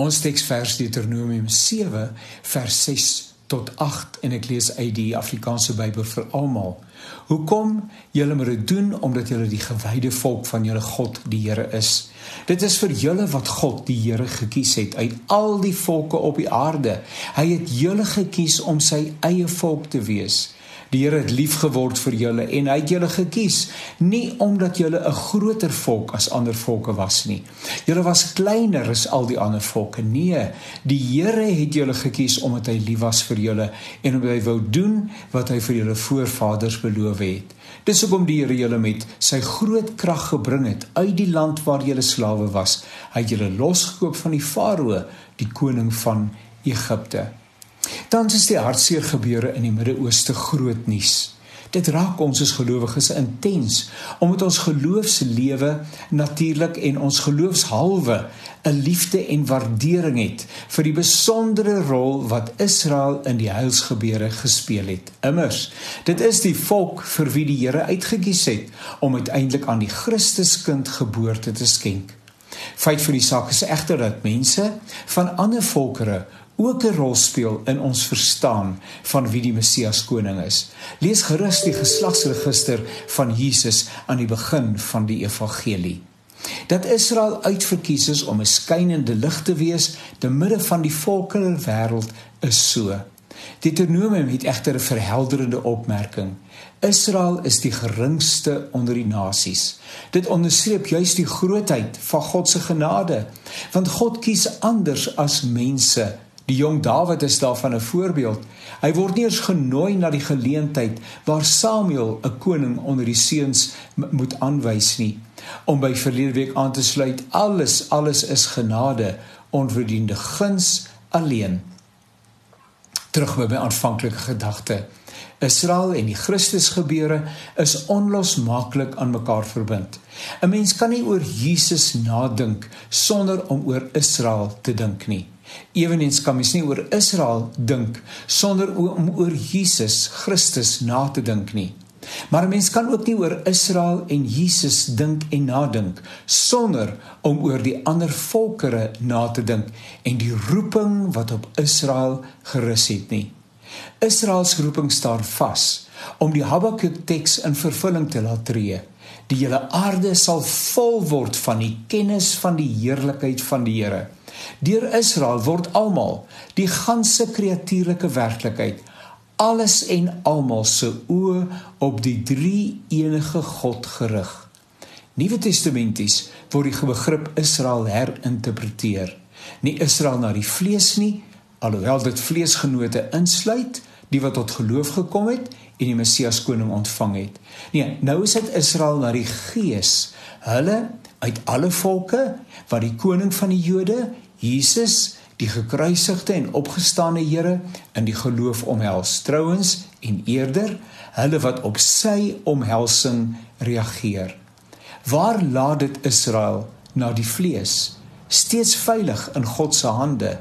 Ons teksvers Deuteronomium 7 vers 6 tot 8 en ek lees uit die Afrikaanse Bybel vir almal. Hoekom julle moet dit doen omdat julle die gewyde volk van julle God die Here is. Dit is vir julle wat God die Here gekies het uit al die volke op die aarde. Hy het julle gekies om sy eie volk te wees. Die Here het lief geword vir julle en hy het julle gekies nie omdat julle 'n groter volk as ander volke was nie. Julle was kleiner as al die ander volke. Nee, die Here het julle gekies omdat hy lief was vir julle en omdat hy wou doen wat hy vir julle voorvaders beloof het. Dis hoekom die Here julle met sy groot krag gebring het uit die land waar julle slawe was. Hy het julle losgekoop van die Farao, die koning van Egipte. Tans is die hartseer gebeure in die Midde-Ooste groot nuus. Dit raak ons as gelowiges intens omdat ons geloofslewe natuurlik en ons geloofshalwe 'n liefde en waardering het vir die besondere rol wat Israel in die heilsgebeure gespeel het. Immers, dit is die volk vir wie die Here uitgekies het om uiteindelik aan die Christuskind geboorte te skenk. Feit van die saak is egter dat mense van ander volkere ook 'n rol speel in ons verstaan van wie die Messias koning is. Lees gerus die geslagsregister van Jesus aan die begin van die evangelie. Dat Israel uitverkies is om 'n skynende lig te wees te midde van die volkerre wêreld is so. Deuteronomium het egter 'n verhelderende opmerking. Israel is die geringste onder die nasies. Dit onderstreep juis die grootheid van God se genade, want God kies anders as mense Die jong Dawid is daarvan 'n voorbeeld. Hy word nie eens genooi na die geleentheid waar Samuel 'n koning onder die seuns moet aanwys nie. Om by verlede week aan te sluit, alles alles is genade, onverdiende guns alleen. Terug by my aanvanklike gedagte. Israel en die Christusgebeure is onlosmaaklik aan mekaar verbind. 'n Mens kan nie oor Jesus nadink sonder om oor Israel te dink nie. Ewenens kan mens nie oor Israel dink sonder om oor Jesus Christus na te dink nie. Maar 'n mens kan ook nie oor Israel en Jesus dink en nadink sonder om oor die ander volkere na te dink en die roeping wat op Israel gerus het nie. Israel se roeping staan vas om die Habakuk teks in vervulling te laat tree. Die hele aarde sal vol word van die kennis van die heerlikheid van die Here. Deur Israel word almal, die ganse kreatieurlike werklikheid, alles en almal se oë op die drie enige God gerig. Nuwe Testamenties word die begrip Israel herinterpreteer. Nie Israel na die vlees nie, alhoewel dit vleesgenote insluit, die wat tot geloof gekom het en die Messias koning ontvang het. Nee, nou is dit Israel na die gees, hulle uit alle volke wat die koning van die Jode Jesus die gekruisigde en opgestane Here in die geloof omhels trouens en eerder hulle wat op sy omhelsing reageer. Waar laat dit Israel na die vlees steeds veilig in God se hande?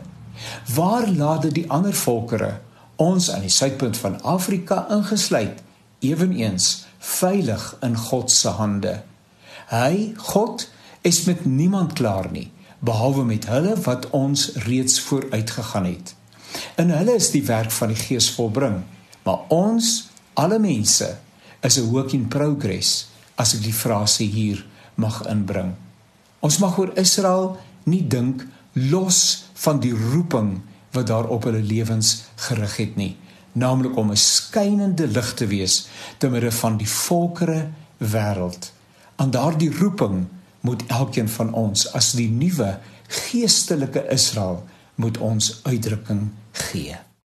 Waar laat dit die ander volkere ons aan die suidpunt van Afrika ingesluit eweneens veilig in God se hande? Hy God is met niemand klaar nie behalwe met hulle wat ons reeds vooruit gegaan het. In hulle is die werk van die Gees volbring, maar ons alle mense is 'n work in progress as ek die frase hier mag inbring. Ons mag oor Israel nie dink los van die roeping wat daar op hulle lewens gerig het nie, naamlik om 'n skynende lig te wees te midde van die volkere wêreld. Aan daardie roeping moet elkeen van ons as die nuwe geestelike Israel moet ons uitdrukking gee.